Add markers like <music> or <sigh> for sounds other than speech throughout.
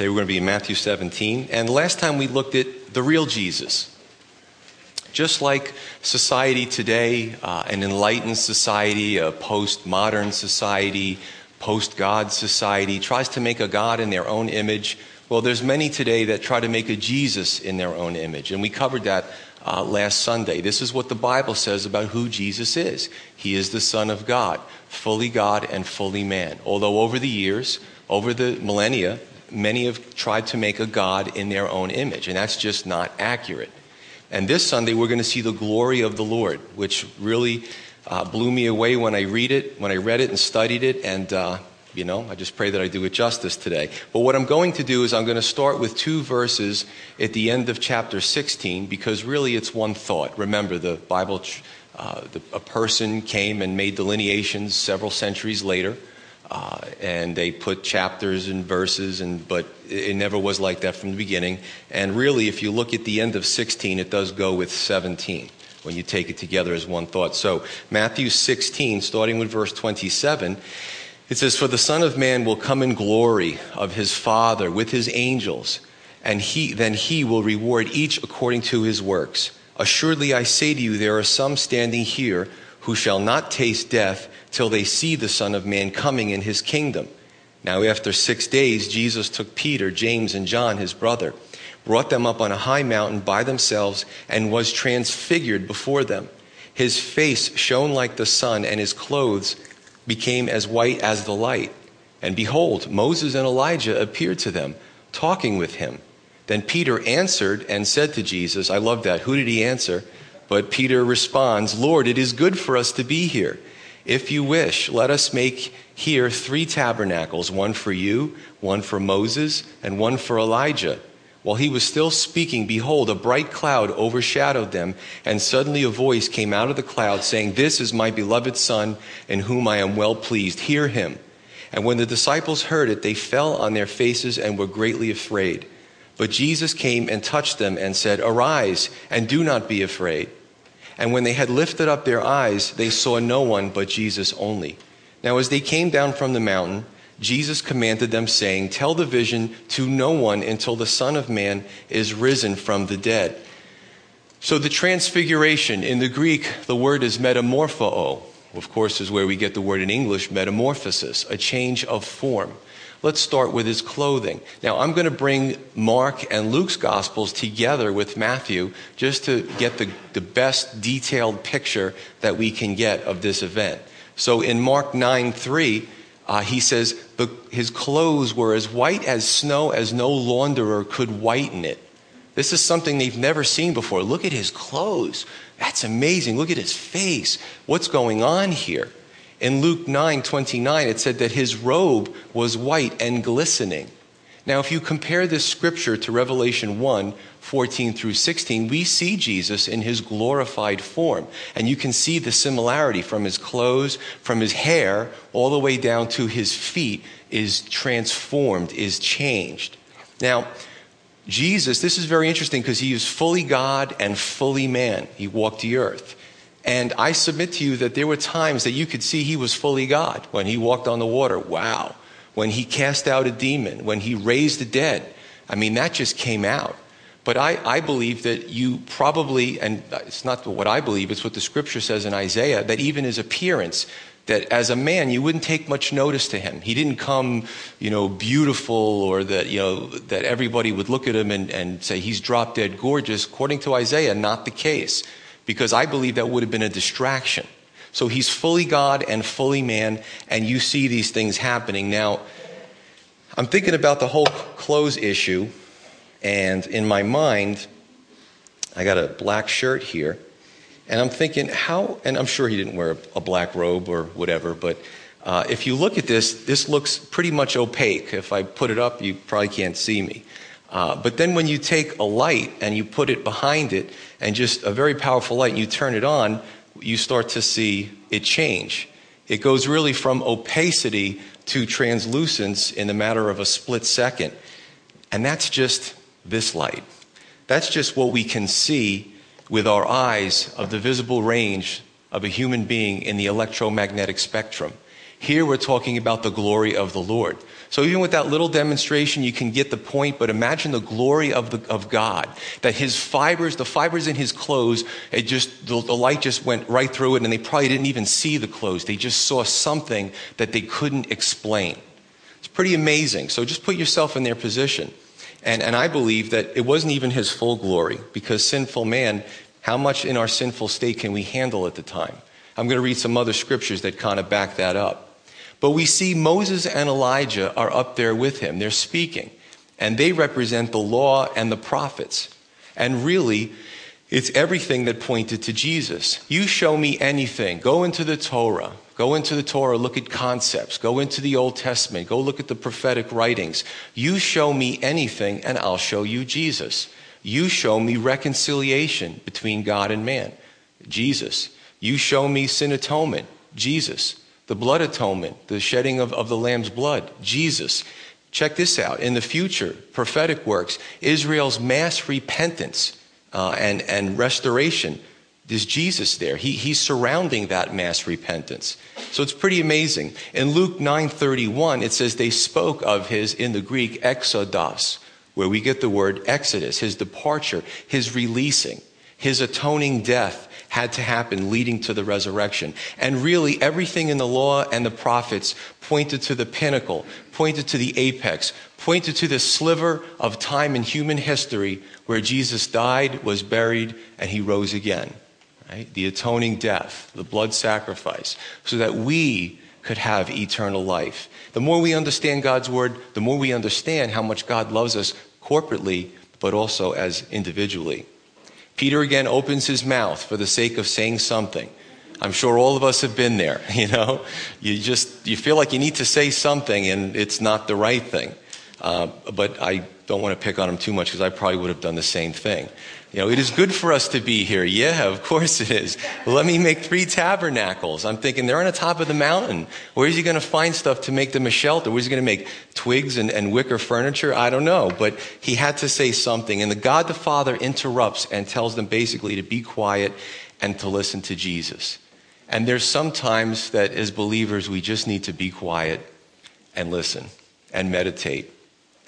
Today we're going to be in Matthew 17. And last time we looked at the real Jesus. Just like society today, uh, an enlightened society, a postmodern society, post God society, tries to make a God in their own image. Well, there's many today that try to make a Jesus in their own image. And we covered that uh, last Sunday. This is what the Bible says about who Jesus is. He is the Son of God, fully God and fully man. Although over the years, over the millennia, many have tried to make a God in their own image, and that's just not accurate. And this Sunday, we're going to see the glory of the Lord, which really uh, blew me away when I read it, when I read it and studied it, and uh, you know, I just pray that I do it justice today. But what I'm going to do is I'm going to start with two verses at the end of chapter 16 because really it's one thought. Remember, the Bible, uh, the, a person came and made delineations several centuries later uh, and they put chapters and verses, and but it never was like that from the beginning. And really, if you look at the end of 16, it does go with 17 when you take it together as one thought. So Matthew 16, starting with verse 27. It says, For the Son of Man will come in glory of his Father with his angels, and he, then he will reward each according to his works. Assuredly, I say to you, there are some standing here who shall not taste death till they see the Son of Man coming in his kingdom. Now, after six days, Jesus took Peter, James, and John, his brother, brought them up on a high mountain by themselves, and was transfigured before them. His face shone like the sun, and his clothes became as white as the light. And behold, Moses and Elijah appeared to them, talking with him. Then Peter answered and said to Jesus, I love that. Who did he answer? But Peter responds, Lord, it is good for us to be here. If you wish, let us make here three tabernacles one for you, one for Moses, and one for Elijah. While he was still speaking, behold, a bright cloud overshadowed them, and suddenly a voice came out of the cloud saying, This is my beloved Son, in whom I am well pleased. Hear him. And when the disciples heard it, they fell on their faces and were greatly afraid. But Jesus came and touched them and said, Arise, and do not be afraid. And when they had lifted up their eyes, they saw no one but Jesus only. Now, as they came down from the mountain, Jesus commanded them, saying, Tell the vision to no one until the Son of Man is risen from the dead. So, the transfiguration, in the Greek, the word is metamorpho. Of course, is where we get the word in English, metamorphosis, a change of form. Let's start with his clothing. Now, I'm going to bring Mark and Luke's Gospels together with Matthew just to get the, the best detailed picture that we can get of this event. So in Mark 9 3, uh, he says, His clothes were as white as snow, as no launderer could whiten it. This is something they've never seen before. Look at his clothes. That's amazing. Look at his face. What's going on here? In Luke 9 29, it said that his robe was white and glistening. Now, if you compare this scripture to Revelation 1 14 through 16, we see Jesus in his glorified form. And you can see the similarity from his clothes, from his hair, all the way down to his feet is transformed, is changed. Now, Jesus, this is very interesting because he is fully God and fully man. He walked the earth. And I submit to you that there were times that you could see he was fully God when he walked on the water. Wow. When he cast out a demon, when he raised the dead. I mean, that just came out. But I, I believe that you probably, and it's not what I believe, it's what the scripture says in Isaiah, that even his appearance, that as a man you wouldn't take much notice to him. He didn't come, you know, beautiful or that, you know, that everybody would look at him and, and say he's drop dead gorgeous. According to Isaiah, not the case because I believe that would have been a distraction. So he's fully God and fully man, and you see these things happening. Now, I'm thinking about the whole clothes issue, and in my mind, I got a black shirt here, and I'm thinking, how, and I'm sure he didn't wear a black robe or whatever, but uh, if you look at this, this looks pretty much opaque. If I put it up, you probably can't see me. Uh, but then when you take a light and you put it behind it, and just a very powerful light, and you turn it on, you start to see it change. It goes really from opacity to translucence in the matter of a split second. And that's just this light. That's just what we can see with our eyes of the visible range of a human being in the electromagnetic spectrum. Here we're talking about the glory of the Lord. So even with that little demonstration, you can get the point, but imagine the glory of, the, of God. That his fibers, the fibers in his clothes, it just, the, the light just went right through it and they probably didn't even see the clothes. They just saw something that they couldn't explain. It's pretty amazing. So just put yourself in their position. And, and I believe that it wasn't even his full glory because sinful man, how much in our sinful state can we handle at the time? I'm going to read some other scriptures that kind of back that up. But we see Moses and Elijah are up there with him. They're speaking. And they represent the law and the prophets. And really, it's everything that pointed to Jesus. You show me anything. Go into the Torah. Go into the Torah, look at concepts. Go into the Old Testament. Go look at the prophetic writings. You show me anything, and I'll show you Jesus. You show me reconciliation between God and man. Jesus. You show me sin atonement. Jesus the blood atonement, the shedding of, of the Lamb's blood, Jesus. Check this out. In the future, prophetic works, Israel's mass repentance uh, and, and restoration. There's Jesus there. He, he's surrounding that mass repentance. So it's pretty amazing. In Luke 9:31, it says they spoke of his, in the Greek, exodos, where we get the word exodus, his departure, his releasing, his atoning death, had to happen leading to the resurrection. And really, everything in the law and the prophets pointed to the pinnacle, pointed to the apex, pointed to the sliver of time in human history where Jesus died, was buried, and he rose again. Right? The atoning death, the blood sacrifice, so that we could have eternal life. The more we understand God's word, the more we understand how much God loves us corporately, but also as individually. Peter again opens his mouth for the sake of saying something. I'm sure all of us have been there, <laughs> you know? You just, you feel like you need to say something and it's not the right thing. Uh, but I don't want to pick on him too much because I probably would have done the same thing. You know, it is good for us to be here. Yeah, of course it is. let me make three tabernacles. I'm thinking they're on the top of the mountain. Where is he going to find stuff to make them a shelter? Where's he going to make twigs and, and wicker furniture? I don't know. But he had to say something. And the God the Father interrupts and tells them basically to be quiet and to listen to Jesus. And there's sometimes that as believers, we just need to be quiet and listen and meditate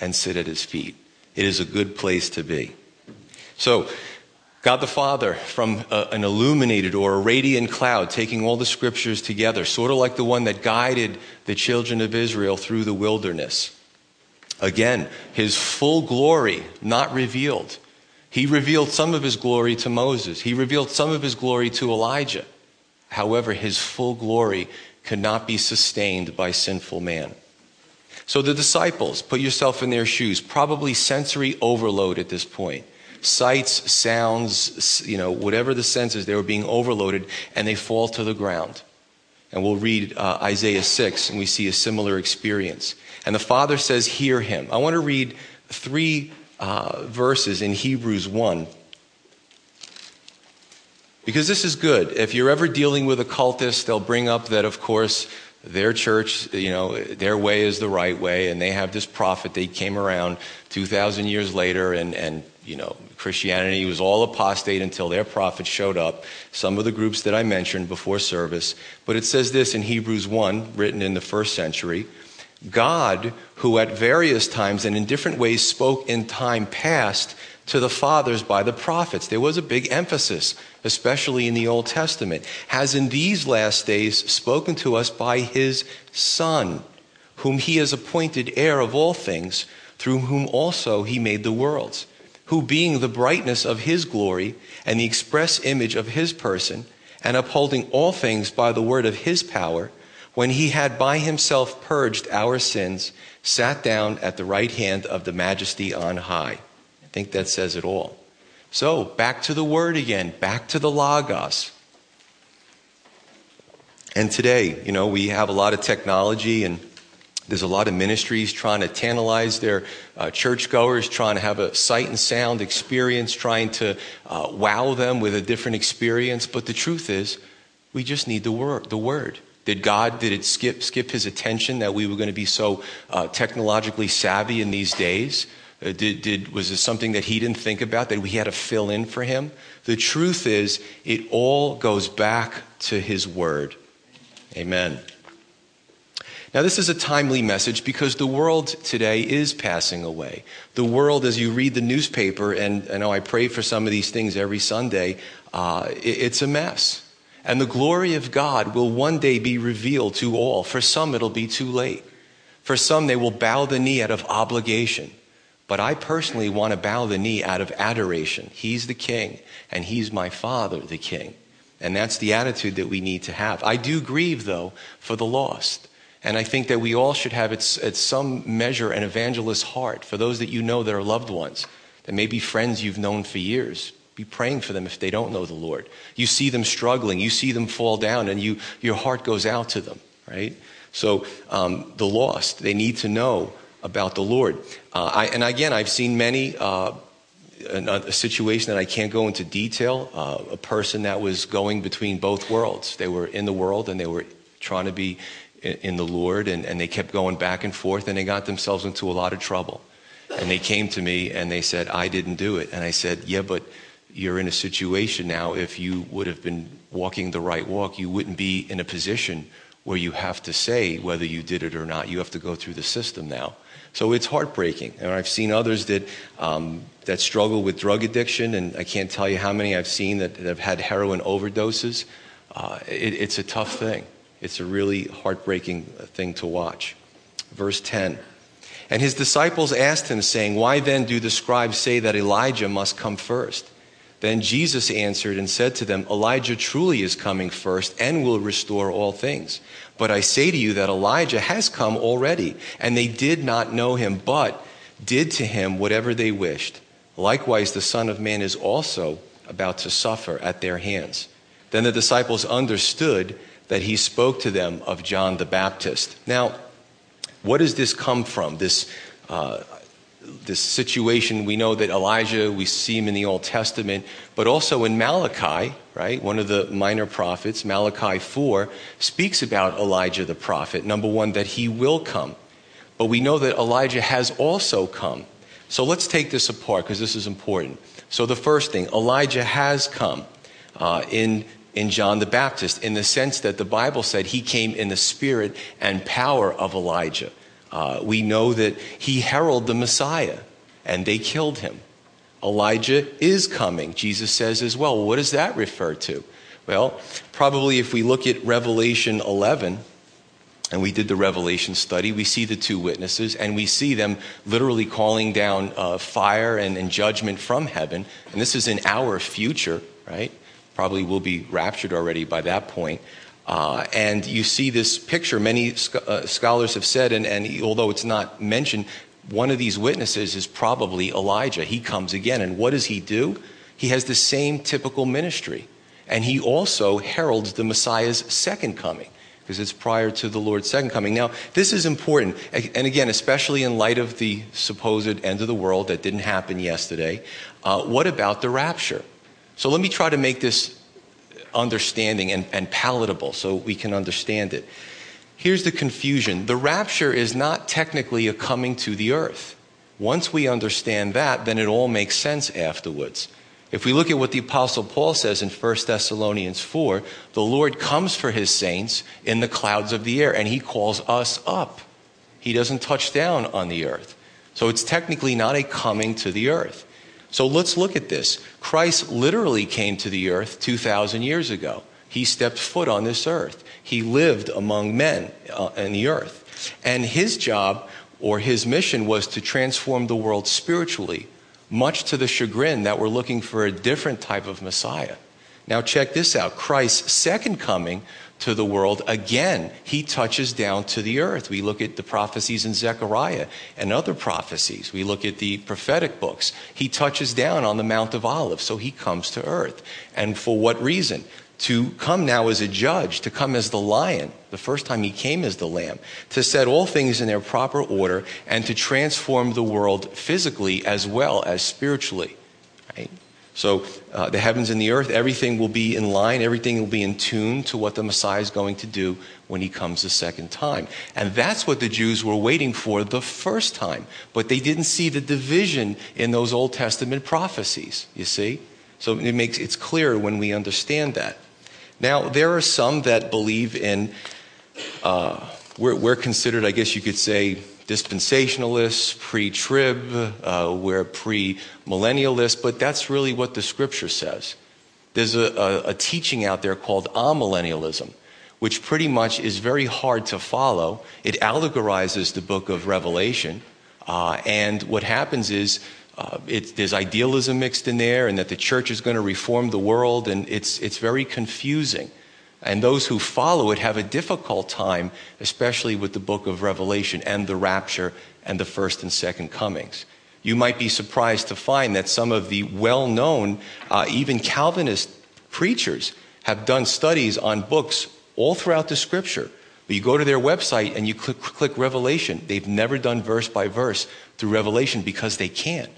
and sit at his feet. It is a good place to be. So, God the Father, from a, an illuminated or a radiant cloud, taking all the scriptures together, sort of like the one that guided the children of Israel through the wilderness. Again, his full glory not revealed. He revealed some of his glory to Moses, he revealed some of his glory to Elijah. However, his full glory could not be sustained by sinful man. So the disciples, put yourself in their shoes, probably sensory overload at this point sights, sounds, you know, whatever the senses, they were being overloaded and they fall to the ground. And we'll read uh, Isaiah 6 and we see a similar experience. And the Father says, Hear him. I want to read three uh, verses in Hebrews 1. Because this is good. If you're ever dealing with a cultist, they'll bring up that, of course, their church, you know, their way is the right way, and they have this prophet. They came around 2,000 years later, and, and you know, Christianity was all apostate until their prophet showed up. Some of the groups that I mentioned before service. But it says this in Hebrews 1, written in the first century God, who at various times and in different ways spoke in time past to the fathers by the prophets. There was a big emphasis, especially in the Old Testament, has in these last days spoken to us by his Son, whom he has appointed heir of all things, through whom also he made the worlds who being the brightness of his glory and the express image of his person, and upholding all things by the word of his power, when he had by himself purged our sins, sat down at the right hand of the majesty on high. I think that says it all. So, back to the word again, back to the Logos. And today, you know, we have a lot of technology and there's a lot of ministries trying to tantalize their uh, churchgoers, trying to have a sight and sound experience, trying to uh, wow them with a different experience. But the truth is, we just need the word. The word. Did God, did it skip, skip his attention that we were going to be so uh, technologically savvy in these days? Uh, did, did, was this something that he didn't think about that we had to fill in for him? The truth is, it all goes back to his word. Amen. Now, this is a timely message because the world today is passing away. The world, as you read the newspaper, and I know I pray for some of these things every Sunday, uh, it's a mess. And the glory of God will one day be revealed to all. For some, it'll be too late. For some, they will bow the knee out of obligation. But I personally want to bow the knee out of adoration. He's the king, and he's my father, the king. And that's the attitude that we need to have. I do grieve, though, for the lost. And I think that we all should have, at, at some measure, an evangelist heart for those that you know that are loved ones, that may be friends you've known for years. Be praying for them if they don't know the Lord. You see them struggling, you see them fall down, and you, your heart goes out to them, right? So um, the lost, they need to know about the Lord. Uh, I, and again, I've seen many. Uh, a, situation that I can't go into detail. Uh, a person that was going between both worlds. They were in the world and they were trying to be in the Lord, and, and they kept going back and forth, and they got themselves into a lot of trouble. And they came to me and they said, I didn't do it. And I said, Yeah, but you're in a situation now, if you would have been walking the right walk, you wouldn't be in a position where you have to say whether you did it or not. You have to go through the system now. So it's heartbreaking. And I've seen others that, um, that struggle with drug addiction, and I can't tell you how many I've seen that, that have had heroin overdoses. Uh, it, it's a tough thing. It's a really heartbreaking thing to watch. Verse 10. And his disciples asked him, saying, Why then do the scribes say that Elijah must come first? Then Jesus answered and said to them, Elijah truly is coming first and will restore all things. But I say to you that Elijah has come already, and they did not know him, but did to him whatever they wished. Likewise, the Son of Man is also about to suffer at their hands. Then the disciples understood that he spoke to them of John the Baptist. Now, what does this come from? This, uh, this situation, we know that Elijah, we see him in the Old Testament, but also in Malachi, right? One of the minor prophets, Malachi 4, speaks about Elijah the prophet. Number one, that he will come. But we know that Elijah has also come. So let's take this apart because this is important. So the first thing, Elijah has come. Uh, in in John the Baptist in the sense that the Bible said he came in the spirit and power of Elijah. Uh, we know that he heralded the Messiah and they killed him. Elijah is coming, Jesus says as well. What does that refer to? Well, probably if we look at Revelation 11, and we did the Revelation study, we see the two witnesses, and we see them literally calling down uh, fire and, and judgment from heaven. And this is in our future, right? Probably will be raptured already by that point. Uh, and you see this picture, many uh, scholars have said, and, and although it's not mentioned, one of these witnesses is probably Elijah. He comes again. And what does he do? He has the same typical ministry. And he also heralds the Messiah's second coming because it's prior to the Lord's second coming. Now, this is important. And again, especially in light of the supposed end of the world that didn't happen yesterday, uh, what about the rapture? So let me try to make this understanding and, and palatable so we can understand it. Here's the confusion the rapture is not technically a coming to the earth. Once we understand that, then it all makes sense afterwards. If we look at what the Apostle Paul says in 1 Thessalonians 4, the Lord comes for his saints in the clouds of the air, and he calls us up. He doesn't touch down on the earth. So it's technically not a coming to the earth. So let's look at this. Christ literally came to the earth 2,000 years ago. He stepped foot on this earth. He lived among men uh, in the earth. And his job or his mission was to transform the world spiritually, much to the chagrin that we're looking for a different type of Messiah. Now, check this out Christ's second coming to the world, again, he touches down to the earth. We look at the prophecies in Zechariah and other prophecies. We look at the prophetic books. He touches down on the Mount of Olives, so he comes to earth. And for what reason? To come now as a judge, to come as the lion, the first time he came as the lamb, to set all things in their proper order, and to transform the world physically as well as spiritually. Right? So uh, the heavens and the earth, everything will be in line, everything will be in tune to what the Messiah is going to do when he comes the second time. And that's what the Jews were waiting for the first time. But they didn't see the division in those Old Testament prophecies, you see? So it makes it's clear when we understand that. Now, there are some that believe in uh, we're, we're considered, I guess you could say, dispensationalists, pre trib, uh, we're pre millennialists, but that's really what the scripture says. There's a, a, a teaching out there called amillennialism, which pretty much is very hard to follow. It allegorizes the book of Revelation. Uh, and what happens is uh, it, there's idealism mixed in there, and that the church is going to reform the world, and it's, it's very confusing. And those who follow it have a difficult time, especially with the book of Revelation and the rapture and the first and second comings. You might be surprised to find that some of the well known, uh, even Calvinist preachers, have done studies on books all throughout the scripture. But you go to their website and you click, click Revelation. They've never done verse by verse through Revelation because they can't.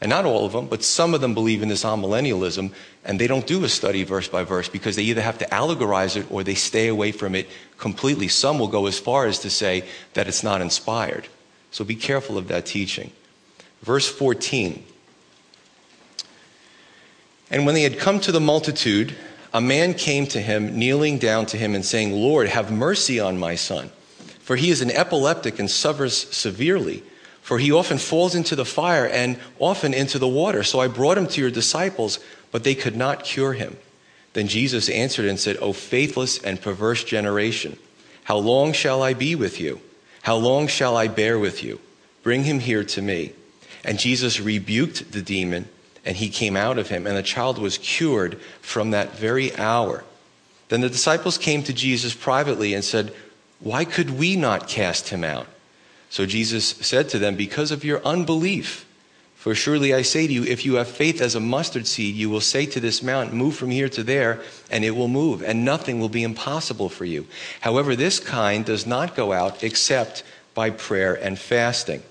And not all of them, but some of them believe in this amillennialism, and they don't do a study verse by verse because they either have to allegorize it or they stay away from it completely. Some will go as far as to say that it's not inspired. So be careful of that teaching. Verse 14. And when they had come to the multitude, a man came to him, kneeling down to him and saying, Lord, have mercy on my son, for he is an epileptic and suffers severely. For he often falls into the fire and often into the water. So I brought him to your disciples, but they could not cure him. Then Jesus answered and said, O faithless and perverse generation, how long shall I be with you? How long shall I bear with you? Bring him here to me. And Jesus rebuked the demon, and he came out of him, and the child was cured from that very hour. Then the disciples came to Jesus privately and said, Why could we not cast him out? So Jesus said to them, Because of your unbelief. For surely I say to you, if you have faith as a mustard seed, you will say to this mountain, Move from here to there, and it will move, and nothing will be impossible for you. However, this kind does not go out except by prayer and fasting.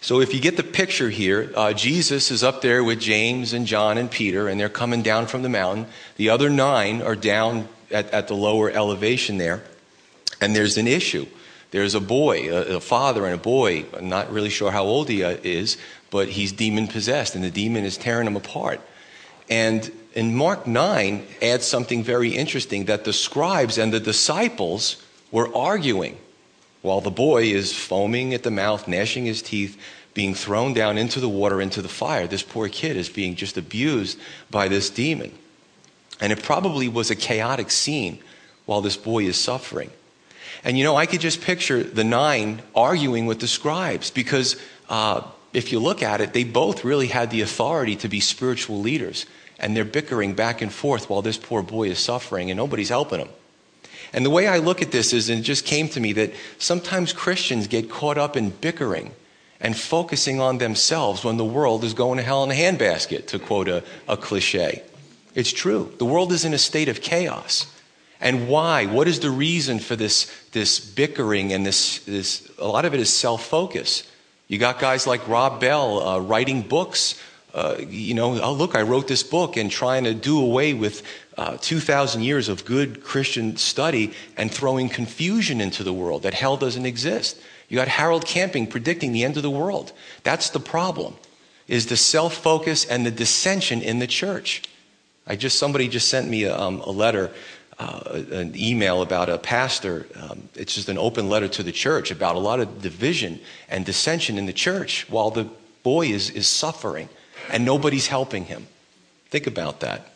So, if you get the picture here, uh, Jesus is up there with James and John and Peter, and they're coming down from the mountain. The other nine are down at, at the lower elevation there, and there's an issue. There's a boy, a, a father and a boy. I'm not really sure how old he uh, is, but he's demon possessed, and the demon is tearing him apart. And in Mark 9 adds something very interesting that the scribes and the disciples were arguing while the boy is foaming at the mouth, gnashing his teeth, being thrown down into the water, into the fire. This poor kid is being just abused by this demon. And it probably was a chaotic scene while this boy is suffering. And you know, I could just picture the nine arguing with the scribes because uh, if you look at it, they both really had the authority to be spiritual leaders. And they're bickering back and forth while this poor boy is suffering and nobody's helping him. And the way I look at this is, and it just came to me that sometimes Christians get caught up in bickering and focusing on themselves when the world is going to hell in a handbasket, to quote a, a cliche. It's true. The world is in a state of chaos. And why? What is the reason for this, this bickering and this, this? A lot of it is self focus. You got guys like Rob Bell uh, writing books. Uh, you know, oh, look, I wrote this book and trying to do away with uh, 2,000 years of good Christian study and throwing confusion into the world that hell doesn't exist. You got Harold Camping predicting the end of the world. That's the problem, is the self-focus and the dissension in the church. I just, somebody just sent me a, um, a letter, uh, an email about a pastor. Um, it's just an open letter to the church about a lot of division and dissension in the church while the boy is, is suffering and nobody's helping him. Think about that.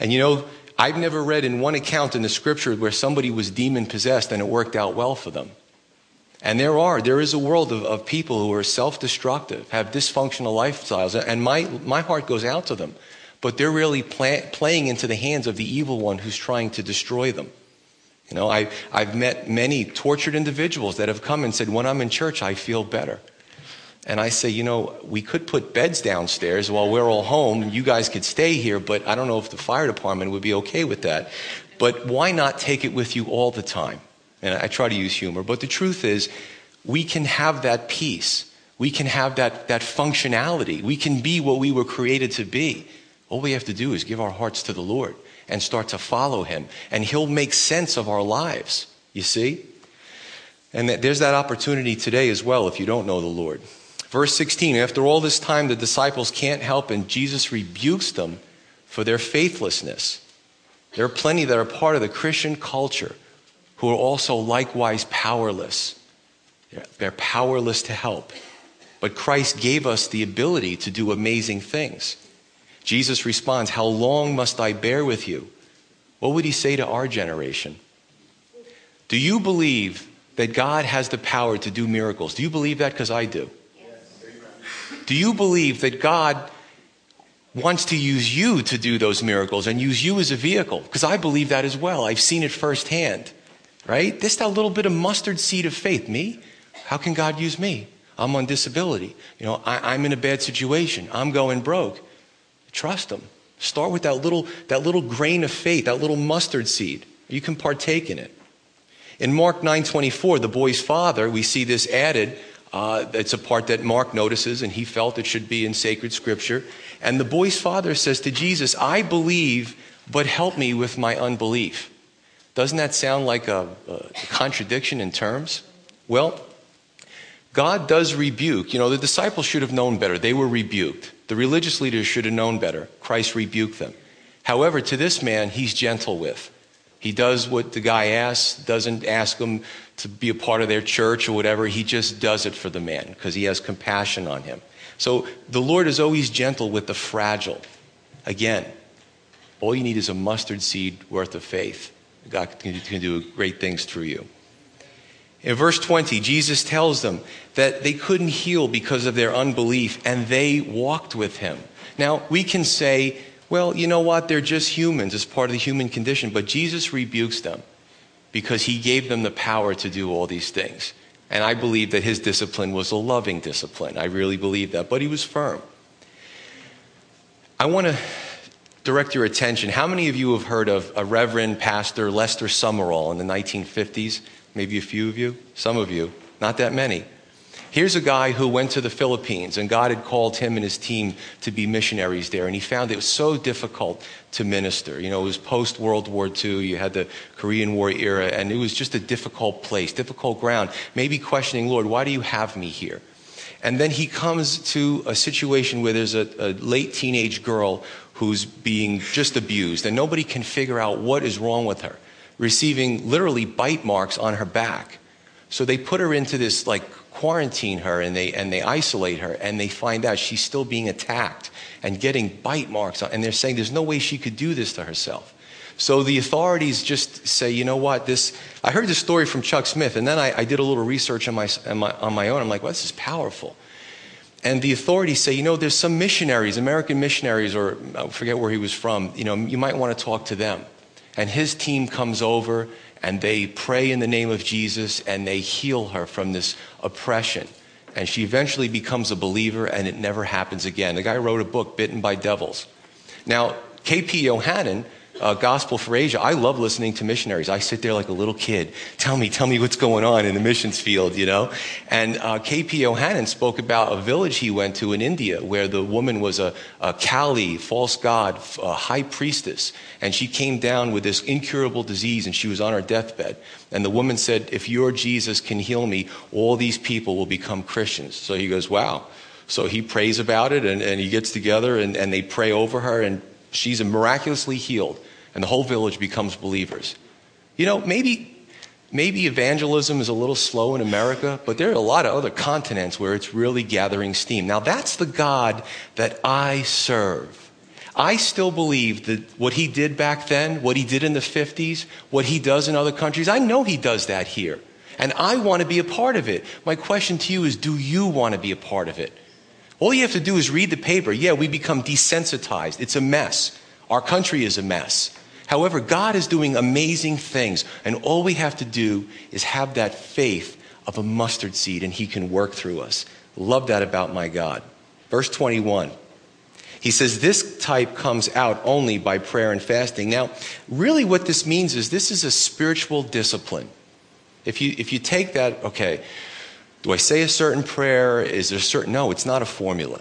And you know, I've never read in one account in the scripture where somebody was demon possessed and it worked out well for them. And there are, there is a world of, of people who are self destructive, have dysfunctional lifestyles, and my, my heart goes out to them. But they're really play, playing into the hands of the evil one who's trying to destroy them. You know, I, I've met many tortured individuals that have come and said, When I'm in church, I feel better. And I say, you know, we could put beds downstairs while we're all home. You guys could stay here, but I don't know if the fire department would be okay with that. But why not take it with you all the time? And I try to use humor, but the truth is, we can have that peace. We can have that, that functionality. We can be what we were created to be. All we have to do is give our hearts to the Lord and start to follow Him, and He'll make sense of our lives. You see? And there's that opportunity today as well if you don't know the Lord. Verse 16 After all this time, the disciples can't help, and Jesus rebukes them for their faithlessness. There are plenty that are part of the Christian culture who are also likewise powerless. They're powerless to help. But Christ gave us the ability to do amazing things. Jesus responds, How long must I bear with you? What would he say to our generation? Do you believe that God has the power to do miracles? Do you believe that? Because I do. Do you believe that God wants to use you to do those miracles and use you as a vehicle? Because I believe that as well. I've seen it firsthand, right? This that little bit of mustard seed of faith. Me? How can God use me? I'm on disability. You know, I, I'm in a bad situation. I'm going broke. Trust Him. Start with that little, that little grain of faith, that little mustard seed. You can partake in it. In Mark 9:24, the boy's father, we see this added. Uh, it's a part that Mark notices, and he felt it should be in sacred scripture. And the boy's father says to Jesus, "I believe, but help me with my unbelief." Doesn't that sound like a, a contradiction in terms? Well, God does rebuke. You know, the disciples should have known better. They were rebuked. The religious leaders should have known better. Christ rebuked them. However, to this man, he's gentle with. He does what the guy asks, doesn't ask him to be a part of their church or whatever. He just does it for the man because he has compassion on him. So the Lord is always gentle with the fragile. Again, all you need is a mustard seed worth of faith. God can, do great things through you. In verse 20, Jesus tells them that they couldn't heal because of their unbelief, and they walked with him. Now, we can say, well, you know what? They're just humans. It's part of the human condition. But Jesus rebukes them because he gave them the power to do all these things. And I believe that his discipline was a loving discipline. I really believe that. But he was firm. I want to direct your attention. How many of you have heard of a Reverend Pastor Lester Sumrall in the 1950s? Maybe a few of you, some of you, not that many. Here's a guy who went to the Philippines, and God had called him and his team to be missionaries there, and he found it was so difficult to minister. You know, it was post World War II, you had the Korean War era, and it was just a difficult place, difficult ground. Maybe questioning, Lord, why do you have me here? And then he comes to a situation where there's a, a late teenage girl who's being just abused, and nobody can figure out what is wrong with her receiving literally bite marks on her back. So they put her into this, like, quarantine her and they, and they isolate her and they find out she's still being attacked and getting bite marks on, and they're saying there's no way she could do this to herself. So the authorities just say, you know what, this, I heard this story from Chuck Smith, and then I, I did a little research on my, on my, on my own. I'm like, well, this is powerful. And the authorities say, you know, there's some missionaries, American missionaries, or I forget where he was from, you know, you might want to talk to them. And his team comes over and they pray in the name of Jesus and they heal her from this oppression. And she eventually becomes a believer and it never happens again. The guy wrote a book, Bitten by Devils. Now, K.P. Yohannan uh, Gospel for Asia, I love listening to missionaries. I sit there like a little kid. Tell me, tell me what's going on in the missions field, you know? And uh, K.P. Yohannan spoke about a village he went to in India where the woman was a, a Kali, false god, a high priestess. And she came down with this incurable disease and she was on her deathbed. And the woman said, If your Jesus can heal me, all these people will become Christians. So he goes, Wow. So he prays about it and, and he gets together and, and they pray over her and she's miraculously healed and the whole village becomes believers. You know, maybe maybe evangelism is a little slow in America, but there are a lot of other continents where it's really gathering steam. Now, that's the God that I serve. I still believe that what he did back then, what he did in the 50s, what he does in other countries, I know he does that here. And I want to be a part of it. My question to you is do you want to be a part of it? All you have to do is read the paper. Yeah, we become desensitized. It's a mess. Our country is a mess. However, God is doing amazing things, and all we have to do is have that faith of a mustard seed, and He can work through us. Love that about my God. Verse 21. He says this type comes out only by prayer and fasting. Now, really, what this means is this is a spiritual discipline. If you, if you take that, okay, do I say a certain prayer? Is there a certain? No, it's not a formula.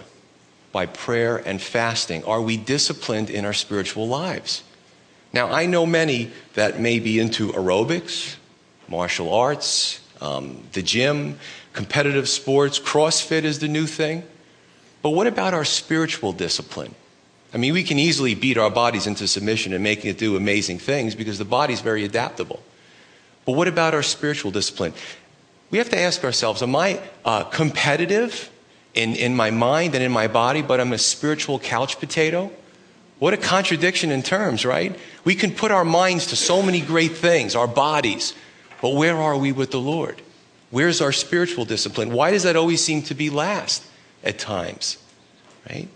By prayer and fasting, are we disciplined in our spiritual lives? Now, I know many that may be into aerobics, martial arts, um, the gym, competitive sports, CrossFit is the new thing. But what about our spiritual discipline? I mean, we can easily beat our bodies into submission and making it do amazing things because the body's very adaptable. But what about our spiritual discipline? We have to ask ourselves Am I uh, competitive in, in my mind and in my body, but I'm a spiritual couch potato? What a contradiction in terms, right? We can put our minds to so many great things, our bodies, but where are we with the Lord? Where's our spiritual discipline? Why does that always seem to be last at times, right?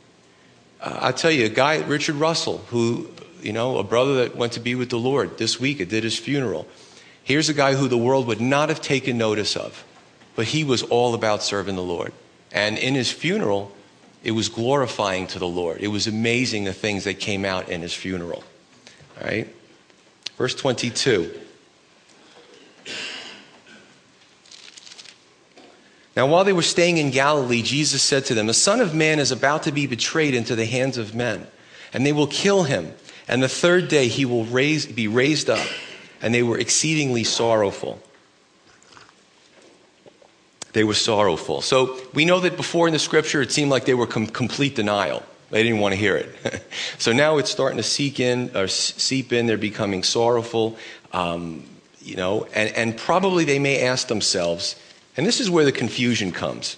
Uh, I'll tell you, a guy, Richard Russell, who, you know, a brother that went to be with the Lord this week, it did his funeral. Here's a guy who the world would not have taken notice of, but he was all about serving the Lord. And in his funeral, it was glorifying to the Lord. It was amazing the things that came out in his funeral. All right? Verse 22. Now, while they were staying in Galilee, Jesus said to them, The Son of Man is about to be betrayed into the hands of men, and they will kill him, and the third day he will raise, be raised up. And they were exceedingly sorrowful they were sorrowful. So we know that before in the scripture it seemed like they were com- complete denial. They didn't want to hear it. <laughs> so now it's starting to seek in or seep in. They're becoming sorrowful, um, you know, and, and probably they may ask themselves, and this is where the confusion comes.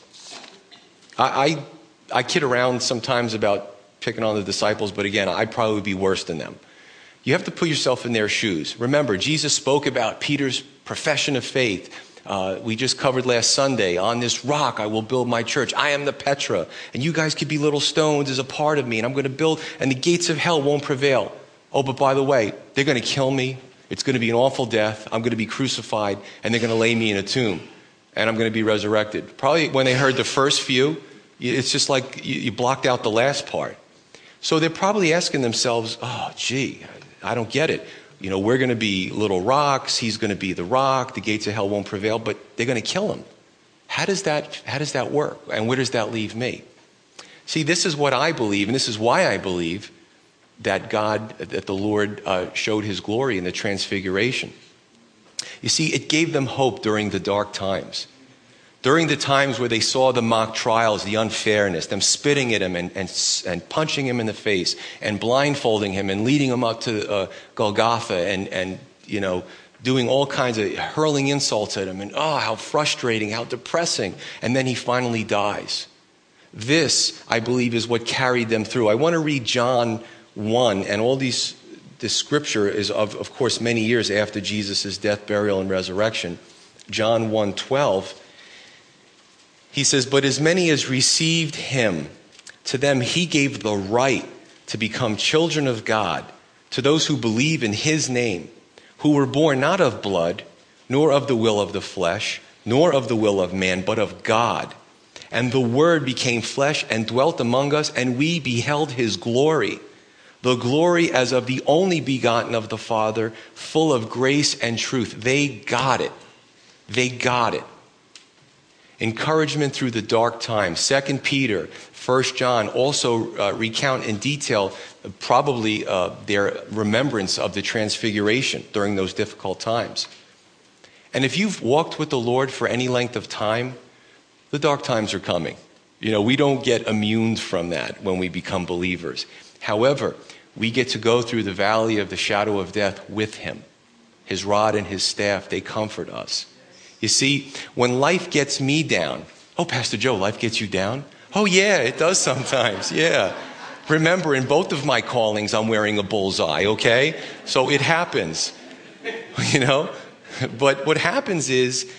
I, I, I kid around sometimes about picking on the disciples, but again, I'd probably be worse than them. You have to put yourself in their shoes. Remember, Jesus spoke about Peter's profession of faith uh, we just covered last Sunday, on this rock I will build my church. I am the Petra, and you guys could be little stones as a part of me, and I'm going to build, and the gates of hell won't prevail. Oh, but by the way, they're going to kill me. It's going to be an awful death. I'm going to be crucified, and they're going to lay me in a tomb, and I'm going to be resurrected. Probably when they heard the first few, it's just like you blocked out the last part. So they're probably asking themselves, oh, gee, I don't get it you know, we're going to be little rocks. He's going to be the rock. The gates of hell won't prevail, but they're going to kill him. How does that, how does that work? And where does that leave me? See, this is what I believe, and this is why I believe that God, that the Lord uh, showed his glory in the transfiguration. You see, it gave them hope during the dark times. During the times where they saw the mock trials, the unfairness, them spitting at him and, and, and punching him in the face and blindfolding him and leading him up to uh, Golgotha and, and, you know, doing all kinds of hurling insults at him and, oh, how frustrating, how depressing. And then he finally dies. This, I believe, is what carried them through. I want to read John 1 and all these, this scripture is of, of course, many years after Jesus' death, burial, and resurrection. John 1 12 he says, But as many as received him, to them he gave the right to become children of God, to those who believe in his name, who were born not of blood, nor of the will of the flesh, nor of the will of man, but of God. And the Word became flesh and dwelt among us, and we beheld his glory. The glory as of the only begotten of the Father, full of grace and truth. They got it. They got it encouragement through the dark times. Second Peter, First John also uh, recount in detail uh, probably uh, their remembrance of the transfiguration during those difficult times. And if you've walked with the Lord for any length of time, the dark times are coming. You know, we don't get immune from that when we become believers. However, we get to go through the valley of the shadow of death with Him. His rod and His staff, they comfort us. You see, when life gets me down, oh, Pastor Joe, life gets you down? Oh, yeah, it does sometimes. <laughs> Yeah. Remember, in both of my callings, I'm wearing a bullseye, okay? So it happens, <laughs> you know? But what happens is,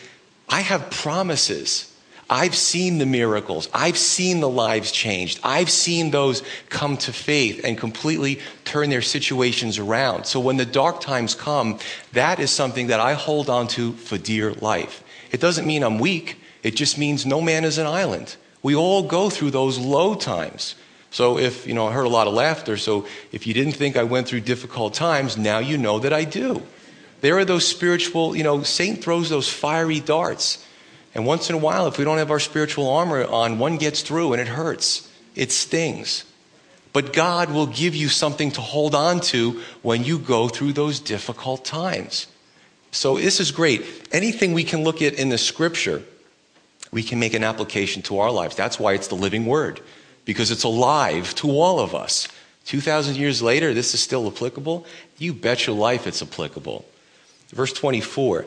I have promises I've seen the miracles. I've seen the lives changed. I've seen those come to faith and completely turn their situations around. So when the dark times come, that is something that I hold on to for dear life. It doesn't mean I'm weak. It just means no man is an island. We all go through those low times. So if, you know, I heard a lot of laughter. So if you didn't think I went through difficult times, now you know that I do. There are those spiritual, you know, Satan throws those fiery darts. And once in a while, if we don't have our spiritual armor on, one gets through and it hurts. It stings. But God will give you something to hold on to when you go through those difficult times. So this is great. Anything we can look at in the scripture, we can make an application to our lives. That's why it's the living word, because it's alive to all of us. 2,000 years later, this is still applicable. You bet your life it's applicable. Verse 24.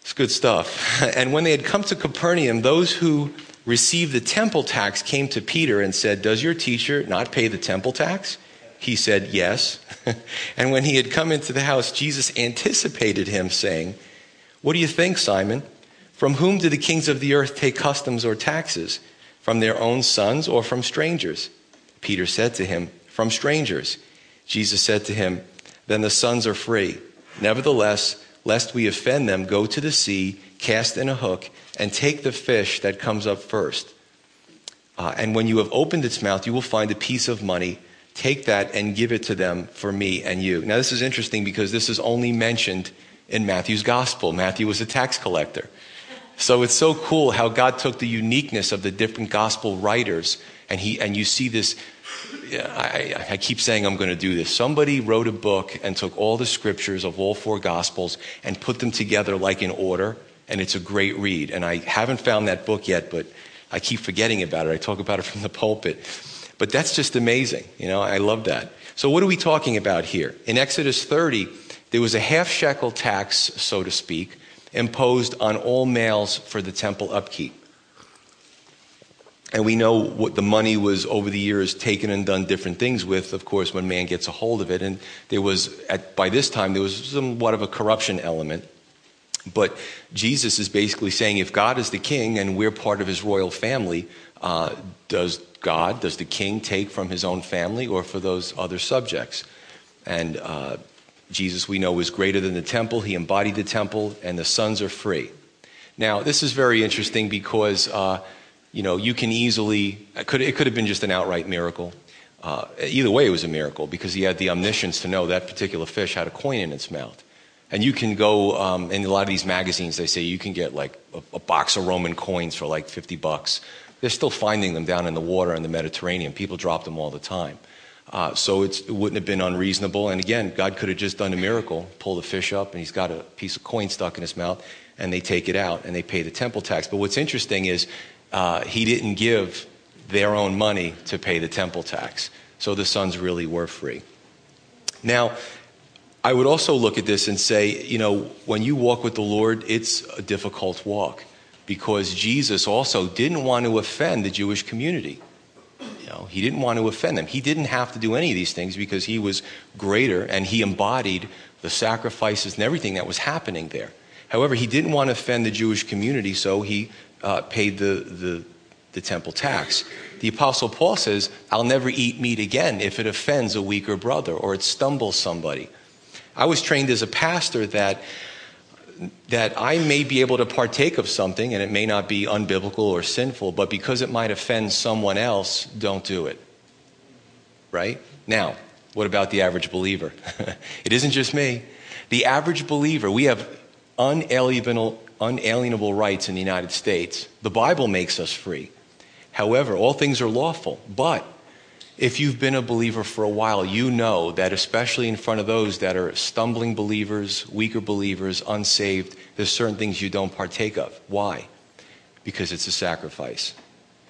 It's good stuff. <laughs> And when they had come to Capernaum, those who received the temple tax came to Peter and said, Does your teacher not pay the temple tax? He said, Yes. <laughs> and when he had come into the house, Jesus anticipated him, saying, What do you think, Simon? From whom do the kings of the earth take customs or taxes? From their own sons or from strangers? Peter said to him, From strangers. Jesus said to him, Then the sons are free. Nevertheless, lest we offend them, go to the sea, cast in a hook, and take the fish that comes up first. Uh, and when you have opened its mouth, you will find a piece of money. Take that and give it to them for me and you. Now, this is interesting because this is only mentioned in Matthew's gospel. Matthew was a tax collector. So it's so cool how God took the uniqueness of the different gospel writers and he and you see this I, I, keep saying I'm going to do this. Somebody wrote a book and took all the scriptures of all four gospels and put them together like in order, and it's a great read. And I haven't found that book yet, but I keep forgetting about it. I talk about it from the pulpit. But that's just amazing. You know, I love that. So, what are we talking about here? In Exodus 30, there was a half shekel tax, so to speak, imposed on all males for the temple upkeep. And we know what the money was over the years taken and done different things with, of course, when man gets a hold of it. And there was, at, by this time, there was somewhat of a corruption element. But Jesus is basically saying if God is the king and we're part of his royal family, uh, does God, does the king take from his own family or for those other subjects? And uh, Jesus, we know, was greater than the temple. He embodied the temple, and the sons are free. Now, this is very interesting because. Uh, you know, you can easily, it could, it could have been just an outright miracle. Uh, either way, it was a miracle because he had the omniscience to know that particular fish had a coin in its mouth. And you can go, um, in a lot of these magazines, they say you can get like a, a box of Roman coins for like 50 bucks. They're still finding them down in the water in the Mediterranean. People drop them all the time. Uh, so it wouldn't have been unreasonable. And again, God could have just done a miracle, pull the fish up, and he's got a piece of coin stuck in his mouth, and they take it out and they pay the temple tax. But what's interesting is uh, he didn't give their own money to pay the temple tax. So the sons really were free. Now, I would also look at this and say, you know, when you walk with the Lord, it's a difficult walk because Jesus also didn't want to offend the Jewish community. You know, he didn't want to offend them. He didn't have to do any of these things because he was greater and he embodied the sacrifices and everything that was happening there. However, he didn't want to offend the Jewish community, so he uh, paid the, the, the temple tax. The Apostle Paul says, I'll never eat meat again if it offends a weaker brother or it stumbles somebody. I was trained as a pastor that, that I may be able to partake of something and it may not be unbiblical or sinful, but because it might offend someone else, don't do it. Right? Now, what about the average believer? <laughs> it isn't just me. The average believer, we have unalienable, unalienable rights in the United States. The Bible makes us free. However, all things are lawful. But if you've been a believer for a while, you know that especially in front of those that are stumbling believers, weaker believers, unsaved, there's certain things you don't partake of. Why? Because it's a sacrifice.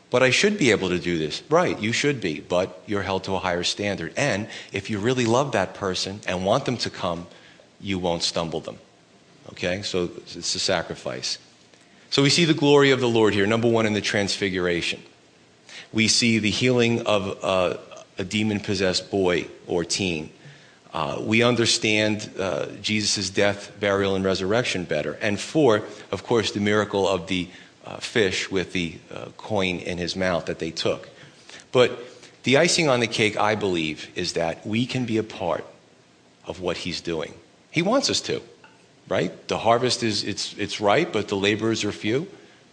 But I should be able to do this. Right, you should be, but you're held to a higher standard. And if you really love that person and want them to come, you won't stumble them. Okay, so it's a sacrifice. So we see the glory of the Lord here, number one, in the transfiguration. We see the healing of a demon possessed boy or teen. Uh, we understand uh, Jesus' death, burial, and resurrection better. And four, of course, the miracle of the uh, fish with the uh, coin in his mouth that they took. But the icing on the cake, I believe, is that we can be a part of what he's doing. He wants us to right? The harvest is it's it's ripe, but the laborers are few.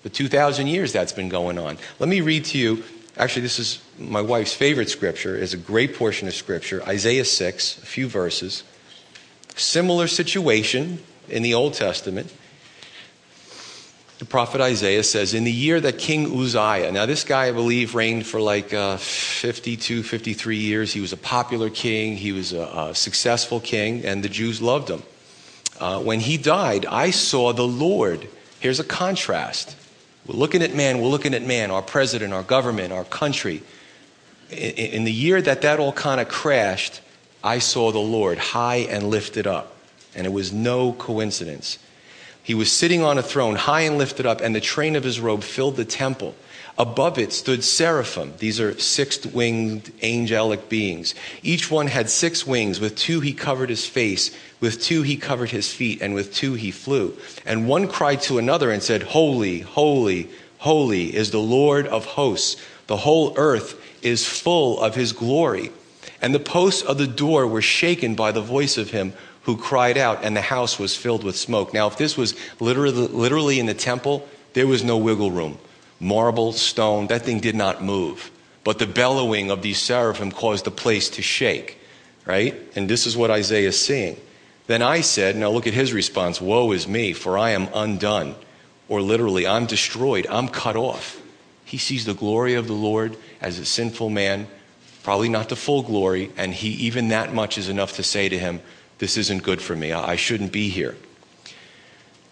For 2,000 years that's been going on. Let me read to you. Actually, this is my wife's favorite scripture. is a great portion of scripture, Isaiah 6, a few verses. Similar situation in the Old Testament. The prophet Isaiah says, In the year that King Uzziah, now this guy, I believe, reigned for like uh, 52, 53 years. He was a popular king, he was a, a successful king, and the Jews loved him. Uh, when he died, I saw the Lord. Here's a contrast. We're looking at man, we're looking at man, our president, our government, our country. In, the year that that all kind of crashed, I saw the Lord high and lifted up. And it was no coincidence. He was sitting on a throne, high and lifted up, and the train of his robe filled the temple. Above it stood seraphim. These are six winged angelic beings. Each one had six wings. With two he covered his face, with two he covered his feet, and with two he flew. And one cried to another and said, Holy, holy, holy is the Lord of hosts. The whole earth is full of his glory. And the posts of the door were shaken by the voice of him who cried out, and the house was filled with smoke. Now, if this was literally, literally in the temple, there was no wiggle room marble, stone, that thing did not move. But the bellowing of these seraphim caused the place to shake, right? And this is what Isaiah is seeing. Then I said, now look at his response Woe is me, for I am undone. Or literally, I'm destroyed, I'm cut off. He sees the glory of the Lord as a sinful man, probably not the full glory, and he, even that much is enough to say to him, This isn't good for me, I shouldn't be here.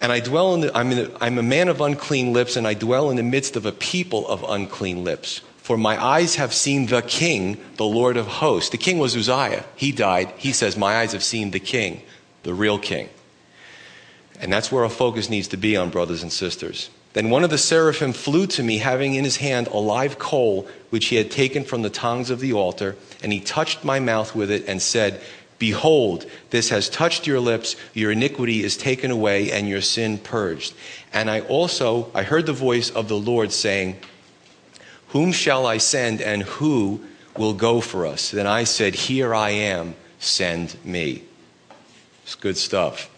And I dwell in the, I'm, in the, I'm a man of unclean lips, and I dwell in the midst of a people of unclean lips. For my eyes have seen the King, the Lord of hosts. The king was Uzziah. He died. He says, My eyes have seen the King, the real King. And that's where our focus needs to be on, brothers and sisters. Then one of the seraphim flew to me, having in his hand a live coal, which he had taken from the tongs of the altar, and he touched my mouth with it and said, Behold, this has touched your lips, your iniquity is taken away, and your sin purged. And I also I heard the voice of the Lord saying, Whom shall I send, and who will go for us? Then I said, Here I am, send me. It's good stuff.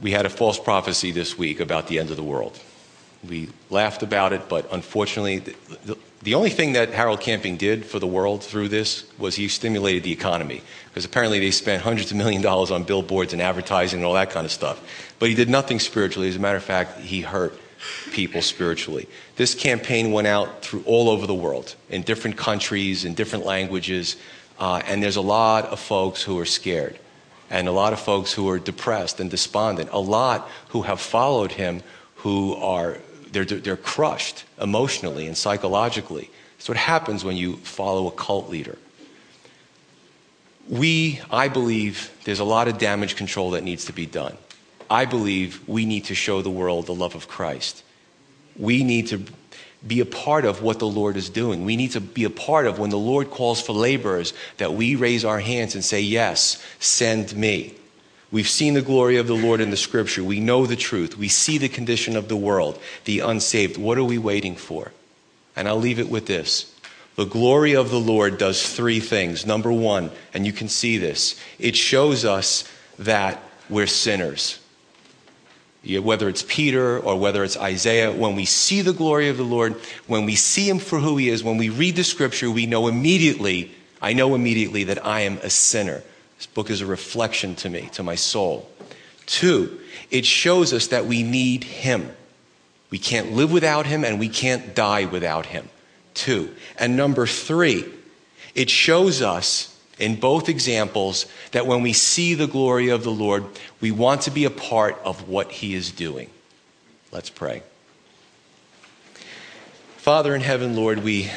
We had a false prophecy this week about the end of the world. We laughed about it, but unfortunately, the, the, the only thing that Harold Camping did for the world through this was he stimulated the economy. Because apparently they spent hundreds of million dollars on billboards and advertising and all that kind of stuff. But he did nothing spiritually. As a matter of fact, he hurt people spiritually. This campaign went out through all over the world, in different countries, in different languages. Uh, and there's a lot of folks who are scared. And a lot of folks who are depressed and despondent. A lot who have followed him who are they're, they're crushed emotionally and psychologically. That's what happens when you follow a cult leader. We, I believe, there's a lot of damage control that needs to be done. I believe we need to show the world the love of Christ. We need to be a part of what the Lord is doing. We need to be a part of when the Lord calls for laborers that we raise our hands and say, Yes, send me. We've seen the glory of the Lord in the scripture. We know the truth. We see the condition of the world, the unsaved. What are we waiting for? And I'll leave it with this. The glory of the Lord does three things. Number one, and you can see this, it shows us that we're sinners. Whether it's Peter or whether it's Isaiah, when we see the glory of the Lord, when we see him for who he is, when we read the scripture, we know immediately, I know immediately that I am a sinner. This book is a reflection to me, to my soul. Two, it shows us that we need Him. We can't live without Him and we can't die without Him. Two. And number three, it shows us in both examples that when we see the glory of the Lord, we want to be a part of what He is doing. Let's pray. Father in heaven, Lord, we